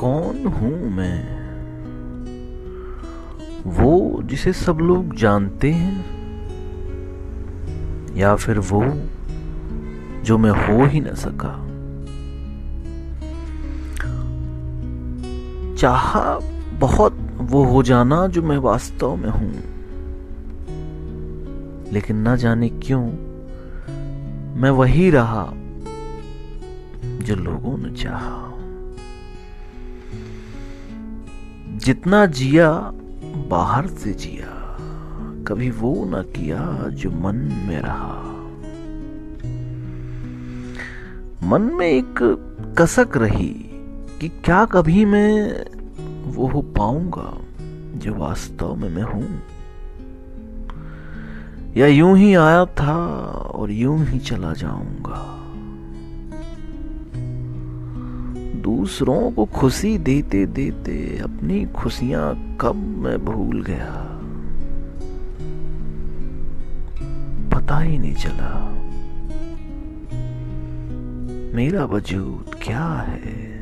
कौन हूँ मैं? वो जिसे सब लोग जानते हैं, या फिर वो जो मैं हो ही न सका। चाहा बहुत वो हो जाना जो मैं वास्तव में हूँ। लेकिन न जाने क्यों, मैं वही रहा जो लोगों ने चाहा। जितना जिया, बाहर से जिया। कभी वो ना किया जो मन में रहा। मन में एक कसक रही कि क्या कभी मैं वो हो पाऊँगा जो वास्तव में मैं हूँ। या यूँ ही आया था और यूँ ही चला जाऊँगा। दूसरों को खुशी देते देते अपनी खुशियाँ कब मैं भूल गया। पता ही नहीं चला। मेरा वजूद क्या है?